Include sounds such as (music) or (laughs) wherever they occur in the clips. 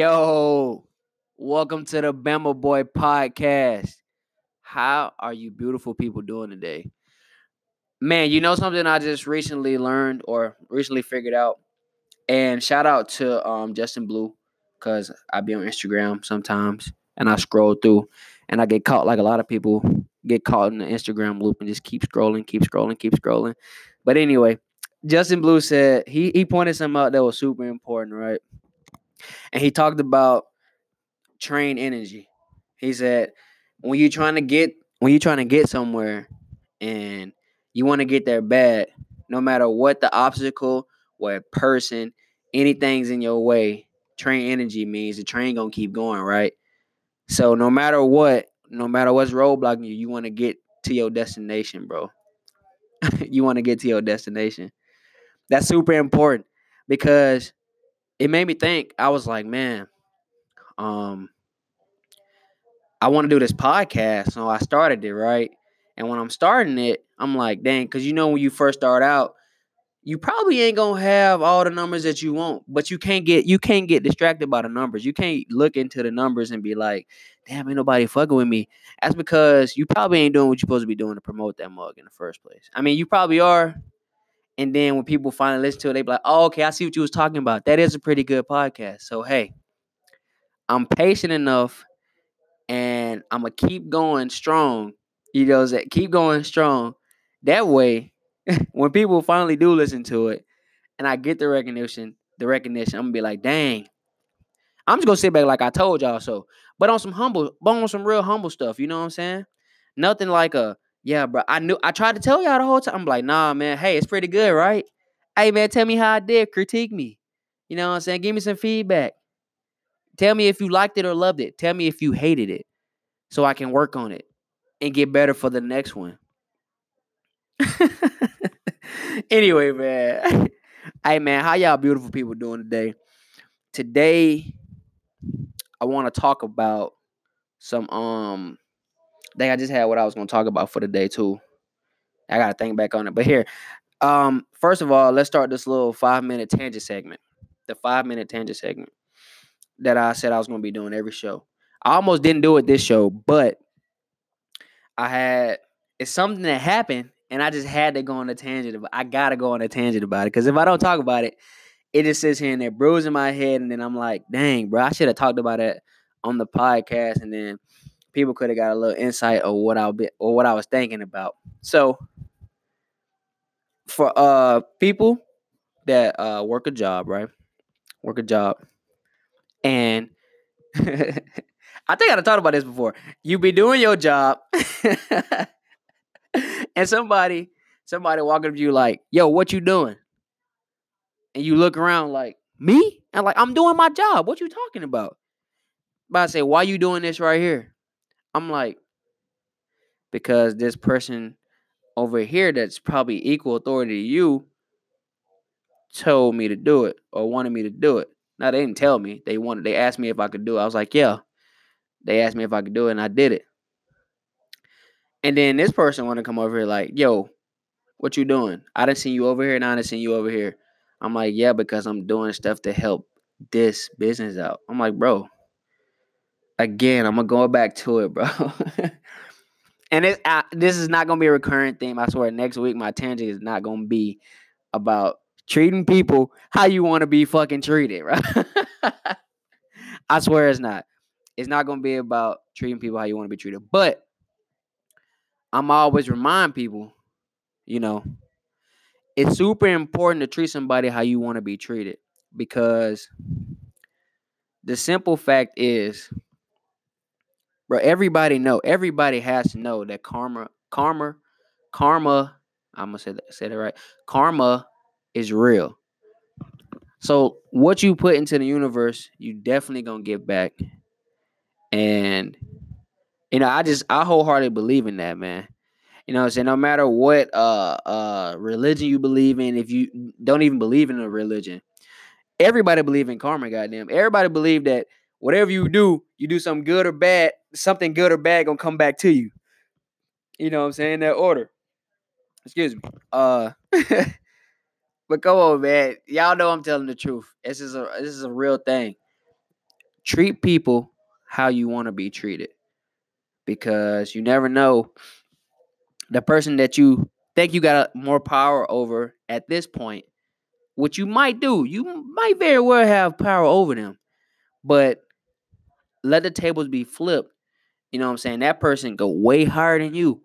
Yo, welcome to the Bama Boy podcast. How are you beautiful people doing today? Man, you know something I just recently learned or recently figured out? And shout out to um, Justin Blue, because I be on Instagram sometimes and I scroll through and I get caught like a lot of people get caught in the Instagram loop and just keep scrolling, keep scrolling, keep scrolling. But anyway, Justin Blue said he he pointed something out that was super important, right? And he talked about train energy. He said when you're trying to get when you're trying to get somewhere and you want to get there bad, no matter what the obstacle, what person, anything's in your way, train energy means the train gonna keep going, right? So no matter what, no matter what's roadblocking you, you want to get to your destination, bro. (laughs) you want to get to your destination. That's super important because it made me think. I was like, man, um, I want to do this podcast, so I started it right. And when I'm starting it, I'm like, dang, because you know when you first start out, you probably ain't gonna have all the numbers that you want, but you can't get you can't get distracted by the numbers. You can't look into the numbers and be like, damn, ain't nobody fucking with me. That's because you probably ain't doing what you're supposed to be doing to promote that mug in the first place. I mean, you probably are, and then when people finally listen to it, they be like, oh, okay, I see what you was talking about. That is a pretty good podcast. So hey, I'm patient enough and I'm gonna keep going strong. You know, that keep going strong. That way, (laughs) when people finally do listen to it and I get the recognition, the recognition, I'm gonna be like, dang. I'm just gonna sit back like I told y'all so. But on some humble, but on some real humble stuff, you know what I'm saying? Nothing like a yeah, bro. I knew I tried to tell y'all the whole time. I'm like, nah, man. Hey, it's pretty good, right? Hey, man, tell me how I did. Critique me. You know what I'm saying? Give me some feedback. Tell me if you liked it or loved it. Tell me if you hated it, so I can work on it and get better for the next one. (laughs) anyway, man. (laughs) hey, man, how y'all beautiful people doing today? Today, I want to talk about some um Dang, I just had what I was gonna talk about for the day too. I gotta think back on it. But here, um, first of all, let's start this little five minute tangent segment. The five minute tangent segment that I said I was gonna be doing every show. I almost didn't do it this show, but I had it's something that happened, and I just had to go on a tangent. About, I gotta go on a tangent about it because if I don't talk about it, it just sits here and there bruising my head, and then I'm like, dang, bro, I should have talked about it on the podcast, and then people could have got a little insight of what I'll be or what I was thinking about. So for uh people that uh work a job, right? Work a job. And (laughs) I think I talked about this before. You be doing your job (laughs) and somebody somebody walking up to you like, yo, what you doing? And you look around like, me? And like, I'm doing my job. What you talking about? But I say, why you doing this right here? I'm like, because this person over here that's probably equal authority to you told me to do it or wanted me to do it. Now they didn't tell me. They wanted they asked me if I could do it. I was like, yeah. They asked me if I could do it and I did it. And then this person wanna come over here like, yo, what you doing? I didn't see you over here and I didn't see you over here. I'm like, yeah, because I'm doing stuff to help this business out. I'm like, bro, again, I'm gonna go back to it, bro. (laughs) and it, I, this is not gonna be a recurrent theme. I swear, next week my tangent is not gonna be about treating people how you want to be fucking treated, right? (laughs) I swear it's not. It's not gonna be about treating people how you want to be treated. But I'm always remind people, you know, it's super important to treat somebody how you want to be treated because the simple fact is bro. Everybody know. Everybody has to know that karma, karma, karma. I'm gonna say that, say that right. Karma is real. So what you put into the universe, you definitely gonna get back. And you know, I just I wholeheartedly believe in that, man. You know I'm saying? No matter what uh uh religion you believe in, if you don't even believe in a religion, everybody believe in karma, goddamn. Everybody believe that whatever you do, you do something good or bad, something good or bad gonna come back to you. You know what I'm saying? That order. Excuse me. Uh (laughs) but come on, man. Y'all know I'm telling the truth. This is a this is a real thing. treat people how you want to be treated because you never know the person that you think you got more power over at this point what you might do you might very well have power over them but let the tables be flipped you know what i'm saying? That person go way higher than you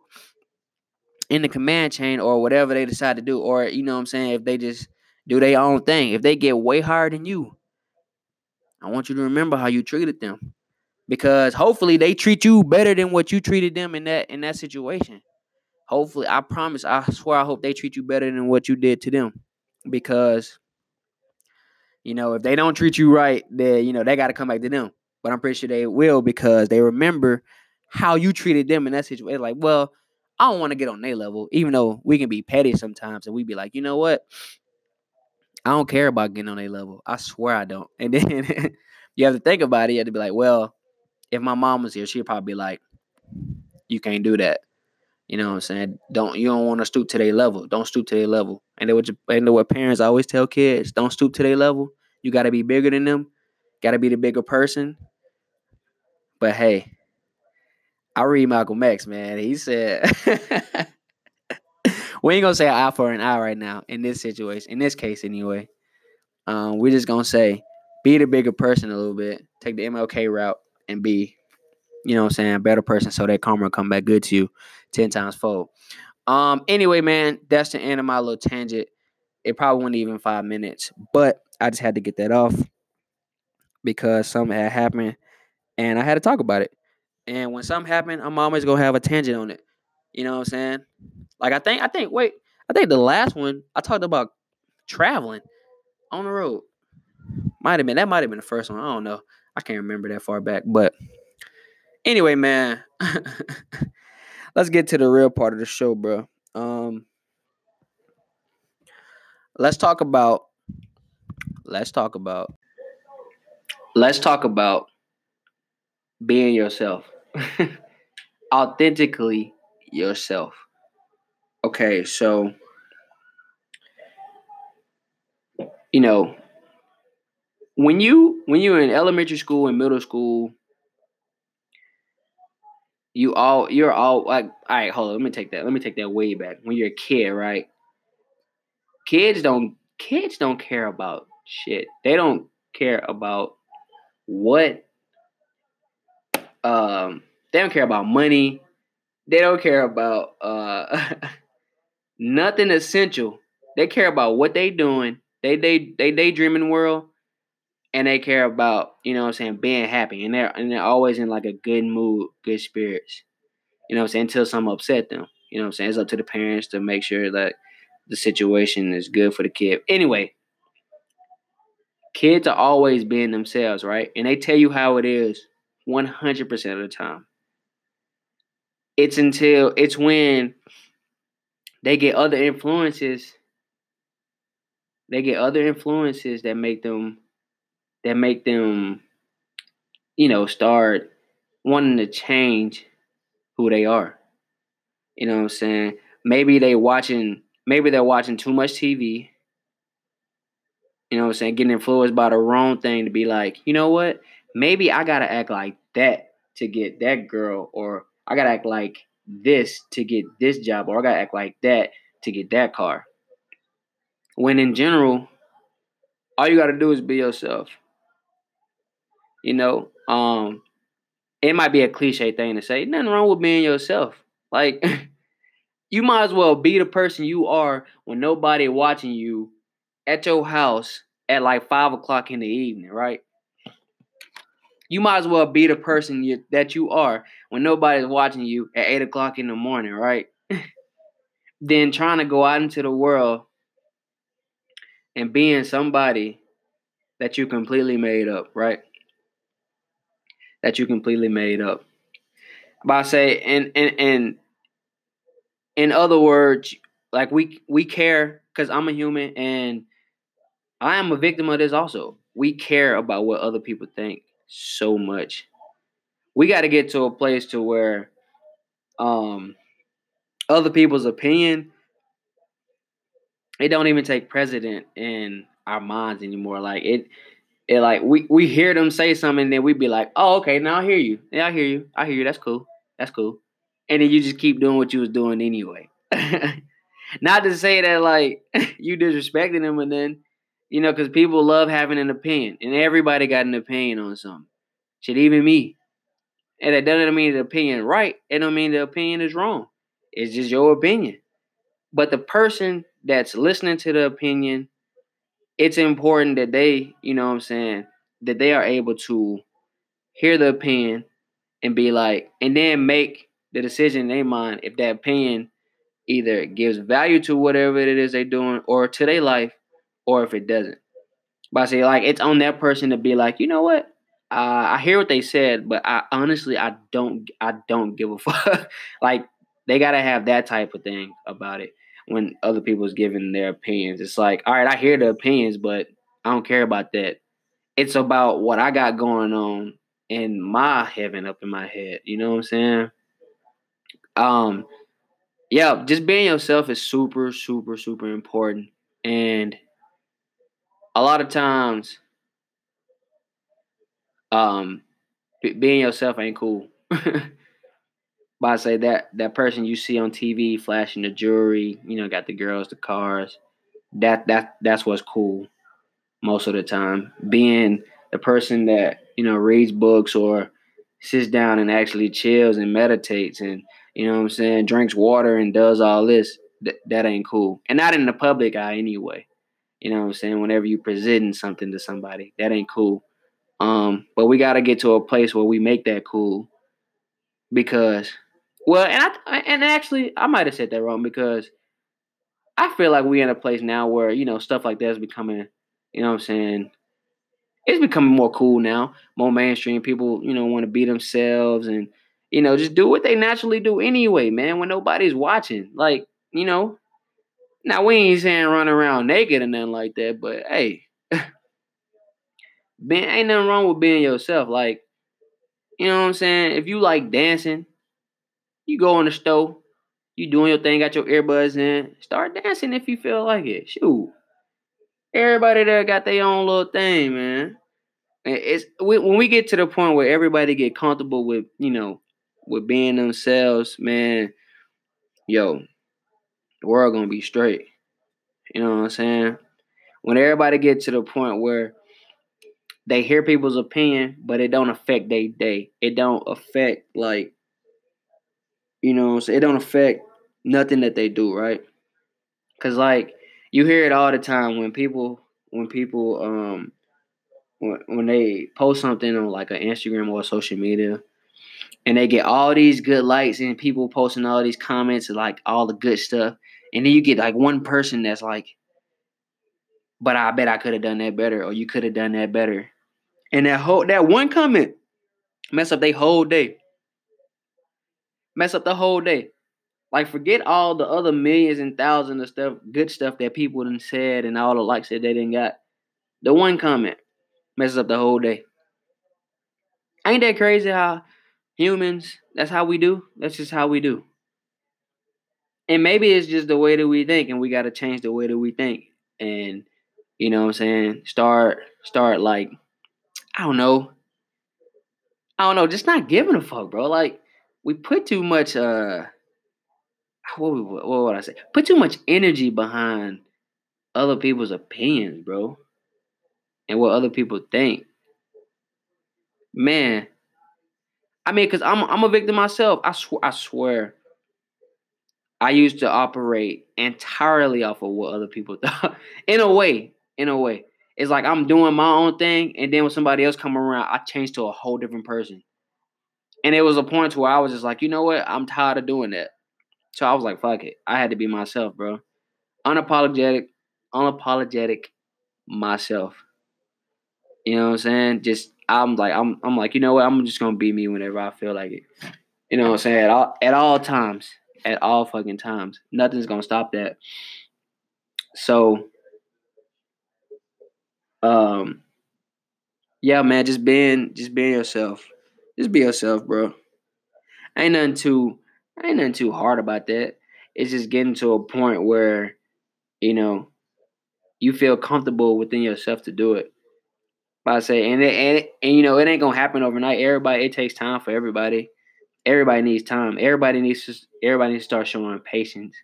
in the command chain or whatever they decide to do or you know what i'm saying if they just do their own thing. If they get way higher than you i want you to remember how you treated them because hopefully they treat you better than what you treated them in that in that situation. Hopefully i promise i swear i hope they treat you better than what you did to them because you know if they don't treat you right then you know they got to come back to them but i'm pretty sure they will because they remember how you treated them in that situation like well I don't want to get on their level, even though we can be petty sometimes, and we'd be like, you know what? I don't care about getting on their level. I swear I don't. And then (laughs) you have to think about it. You have to be like, well, if my mom was here, she'd probably be like, you can't do that. You know what I'm saying? Don't you don't want to stoop to their level. Don't stoop to their level. And what you, and what parents always tell kids, don't stoop to their level. You got to be bigger than them. Got to be the bigger person. But hey, I read Malcolm X, man. He said, (laughs) we ain't gonna say eye for an eye right now in this situation, in this case anyway. Um, we're just gonna say, be the bigger person a little bit. Take the MLK route and be, you know what I'm saying, a better person so that karma come back good to you 10 times fold. Um, anyway, man, that's the end of my little tangent. It probably wasn't even five minutes, but I just had to get that off because something had happened and I had to talk about it. And when something happened, I'm always gonna have a tangent on it. You know what I'm saying? Like I think I think wait, I think the last one I talked about traveling on the road. Might have been that might have been the first one. I don't know. I can't remember that far back. But anyway, man. (laughs) let's get to the real part of the show, bro. Um let's talk about let's talk about let's talk about being yourself. (laughs) authentically yourself. Okay, so you know when you when you're in elementary school and middle school you all you're all like all right hold on let me take that let me take that way back when you're a kid right kids don't kids don't care about shit they don't care about what um they don't care about money. They don't care about uh (laughs) nothing essential. They care about what they doing. They they they daydreaming world and they care about, you know what I'm saying, being happy. And they're and they're always in like a good mood, good spirits. You know what I'm saying? Until something upset them. You know what I'm saying? It's up to the parents to make sure that the situation is good for the kid. Anyway, kids are always being themselves, right? And they tell you how it is 100% of the time. It's until it's when they get other influences they get other influences that make them that make them you know start wanting to change who they are. You know what i'm saying? Maybe they watching maybe they're watching too much tv you know what i'm saying? Getting influenced by the wrong thing to be like you know what maybe i gotta act like that to get that girl or I gotta act like this to get this job, or I gotta act like that to get that car. When in general, all you gotta do is be yourself. You know, um, it might be a cliche thing to say. Nothing wrong with being yourself. Like (laughs) you might as well be the person you are when nobody watching you at your house at like five o'clock in the evening, right? You might as well be the person you, that you are when nobody's watching you at eight o'clock in the morning, right? (laughs) then trying to go out into the world and being somebody that you completely made up, right? That you completely made up. But I say, and and and in other words, like we we care because I'm a human and I am a victim of this also. We care about what other people think so much. We got to get to a place to where um other people's opinion it don't even take precedent in our minds anymore. Like it it like we we hear them say something, and then we be like, oh, okay, now I hear you. Yeah, I hear you. I hear you. That's cool. That's cool. And then you just keep doing what you was doing anyway. (laughs) Not to say that like (laughs) you disrespecting them, and then you know, because people love having an opinion, and everybody got an opinion on something. Shit, even me. And that doesn't mean the opinion right. It don't mean the opinion is wrong. It's just your opinion. But the person that's listening to the opinion, it's important that they, you know what I'm saying, that they are able to hear the opinion and be like, and then make the decision in their mind if that opinion either gives value to whatever it is they're doing or to their life or if it doesn't. But I say like it's on that person to be like, you know what? Uh, I hear what they said, but I honestly I don't I don't give a (laughs) fuck. like they gotta have that type of thing about it when other people's giving their opinions. It's like, all right, I hear the opinions, but I don't care about that. It's about what I got going on in my heaven up in my head. You know what I'm saying? Um, yeah, just being yourself is super, super, super important. And a lot of times, um, being yourself ain't cool. (laughs) but I say that that person you see on TV flashing the jewelry, you know, got the girls, the cars. That that that's what's cool most of the time. Being the person that you know reads books or sits down and actually chills and meditates and you know what I'm saying, drinks water and does all this. Th- that ain't cool, and not in the public eye anyway. You know what I'm saying? Whenever you presenting something to somebody, that ain't cool. Um, but we gotta get to a place where we make that cool. Because well, and I and actually I might have said that wrong because I feel like we in a place now where, you know, stuff like that is becoming, you know what I'm saying, it's becoming more cool now, more mainstream. People, you know, want to be themselves and, you know, just do what they naturally do anyway, man, when nobody's watching. Like, you know, now we ain't saying run around naked or nothing like that, but hey, (laughs) being ain't nothing wrong with being yourself. Like, you know what I'm saying? If you like dancing, you go in the store, you doing your thing, got your earbuds in, start dancing if you feel like it. Shoot. Everybody there got their own little thing, man. It's when we get to the point where everybody get comfortable with, you know, with being themselves, man. Yo, the world gonna be straight. You know what I'm saying? When everybody get to the point where they hear people's opinion, but it don't affect their day. It don't affect like you know, so it don't affect nothing that they do, right? Cause like you hear it all the time when people when people um when, when they post something on like an Instagram or social media and they get all these good likes and people posting all these comments and like all the good stuff and then you get like one person that's like, but I bet I could have done that better, or you could have done that better. And that whole that one comment mess up their whole day. Mess up the whole day. Like forget all the other millions and thousands of stuff, good stuff that people done said and all the likes that they didn't got. The one comment messes up the whole day. Ain't that crazy how humans, that's how we do? That's just how we do and maybe it's just the way that we think and we got to change the way that we think. And you know what i'm saying? Start start like i don't know. I don't know just not giving a fuck bro. Like we put too much uh what, what, what would i say? Put too much energy behind other people's opinions bro and what other people think. Man i mean because i'm i'm a victim myself. I swear i swear I used to operate entirely off of what other people (laughs) thought. in a way, in a way. It's like I'm doing my own thing, and then when somebody else come around, I change to a whole different person. And it was a point to where I was just like, you know what? I'm tired of doing that. So I was like, fuck it. I had to be myself, bro. Unapologetic, unapologetic myself. You know what I'm saying? Just I'm like, I'm I'm like, you know what? I'm just gonna be me whenever I feel like it. You know what I'm saying? At all at all times at all fucking times. Nothing's gonna stop that. So, um, yeah, man, just being just being yourself. Just be yourself, bro. Ain't nothing too ain't nothing too hard about that. It's just getting to a point where, you know, you feel comfortable within yourself to do it. But I say, and, it, and it, and you know, it ain't gonna happen overnight. Everybody, it takes time for everybody. Everybody needs time. Everybody needs to. Everybody needs to start showing patience.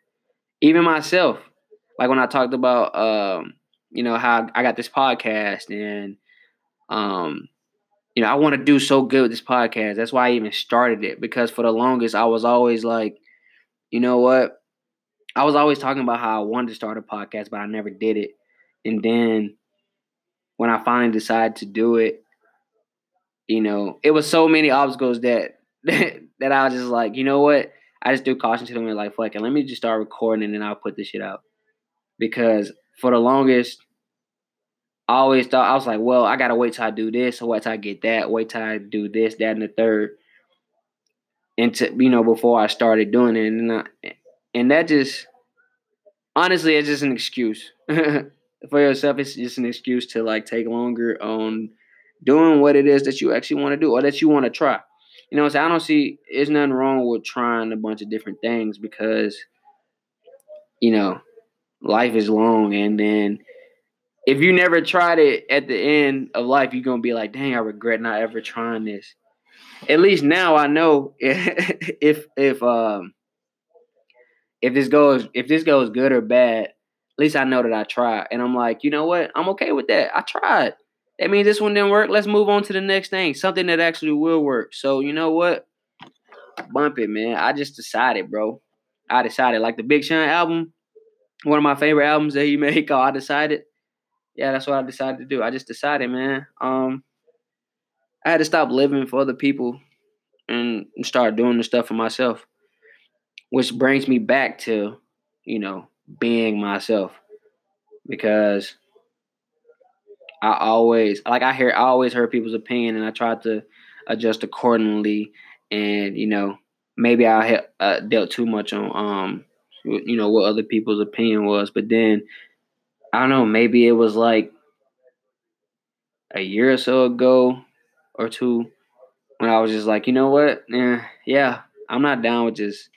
Even myself, like when I talked about, um, you know, how I got this podcast and, um, you know, I want to do so good with this podcast. That's why I even started it because for the longest I was always like, you know what? I was always talking about how I wanted to start a podcast, but I never did it. And then when I finally decided to do it, you know, it was so many obstacles that (laughs) that I was just like, you know what? I just do caution to them and like, fuck it, let me just start recording and then I'll put this shit out. Because for the longest, I always thought I was like, well, I gotta wait till I do this, or wait till I get that, wait till I do this, that, and the third, and to you know before I started doing it, and I, and that just honestly, it's just an excuse (laughs) for yourself. It's just an excuse to like take longer on doing what it is that you actually want to do or that you want to try. You know, so I don't see there's nothing wrong with trying a bunch of different things because you know life is long, and then if you never tried it at the end of life, you're gonna be like, dang, I regret not ever trying this. At least now I know (laughs) if if um if this goes if this goes good or bad, at least I know that I tried. And I'm like, you know what? I'm okay with that. I tried. That means this one didn't work. Let's move on to the next thing. Something that actually will work. So you know what? Bump it, man. I just decided, bro. I decided. Like the Big Sean album, one of my favorite albums that he (laughs) made called I Decided. Yeah, that's what I decided to do. I just decided, man. Um I had to stop living for other people and start doing the stuff for myself which brings me back to, you know, being myself. Because I always like I hear I always heard people's opinion and I tried to adjust accordingly and you know maybe I uh, dealt too much on um you know what other people's opinion was but then I don't know maybe it was like a year or so ago or two when I was just like you know what yeah yeah I'm not down with just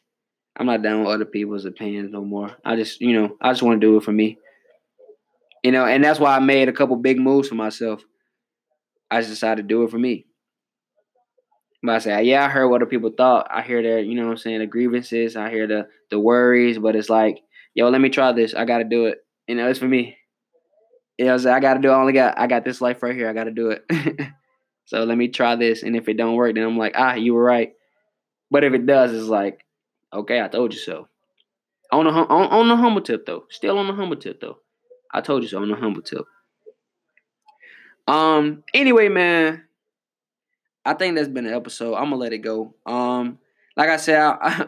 I'm not down with other people's opinions no more. I just, you know, I just want to do it for me. You know, and that's why I made a couple big moves for myself. I just decided to do it for me. But I say, yeah, I heard what other people thought. I hear their, you know what I'm saying, the grievances. I hear the the worries, but it's like, yo, let me try this. I gotta do it. You know, it's for me. You know, I gotta do. I only got. I got this life right here. I gotta do it. (laughs) so let me try this, and if it don't work, then I'm like, ah, you were right. But if it does, it's like, Okay, I told you so. On the on, on the humble tip though, still on the humble tip though. I told you so on the humble tip. Um. Anyway, man, I think that's been an episode. I'm gonna let it go. Um. Like I said, I, I,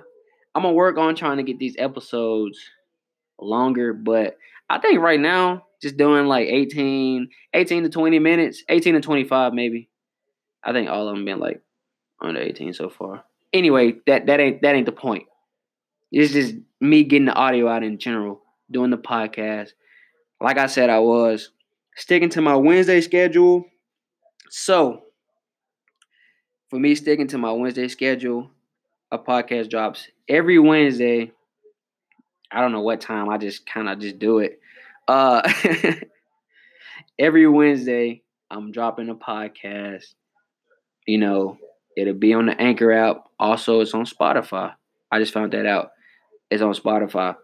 I'm gonna work on trying to get these episodes longer, but I think right now just doing like 18, 18 to 20 minutes, 18 to 25 maybe. I think all of them been like under 18 so far. Anyway, that that ain't that ain't the point. It's just me getting the audio out in general, doing the podcast. Like I said, I was sticking to my Wednesday schedule. So, for me sticking to my Wednesday schedule, a podcast drops every Wednesday. I don't know what time. I just kind of just do it. Uh, (laughs) every Wednesday, I'm dropping a podcast. You know, it'll be on the Anchor app. Also, it's on Spotify. I just found that out It's on Spotify.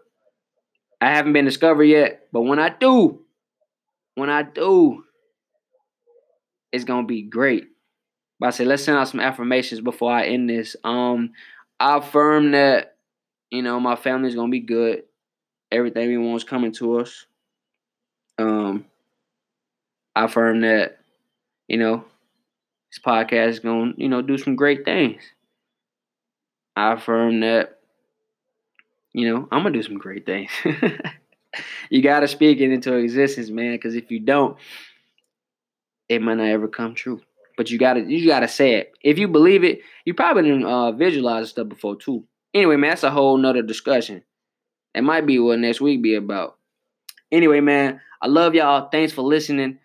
I haven't been discovered yet, but when I do, when I do, it's gonna be great. But I said, let's send out some affirmations before I end this. Um, I affirm that you know my family's gonna be good. Everything we want is coming to us. Um, I affirm that you know this podcast is gonna you know do some great things. I affirm that you know, I'm gonna do some great things. (laughs) you gotta speak it into existence, man. Because if you don't, it might not ever come true. But you gotta, you gotta say it. If you believe it, you probably didn't uh, visualize stuff before too. Anyway, man, that's a whole nother discussion. That might be what next week be about. Anyway, man, I love y'all. Thanks for listening.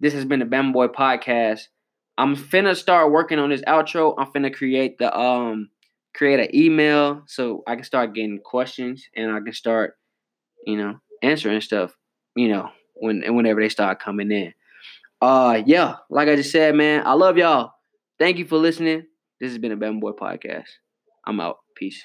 This has been the Bama Boy Podcast. I'm finna start working on this outro. I'm finna create the um create an email so I can start getting questions and I can start, you know, answering stuff, you know, when whenever they start coming in. Uh, yeah, like I just said, man, I love y'all. Thank you for listening. This has been a Bama Boy podcast. I'm out. Peace.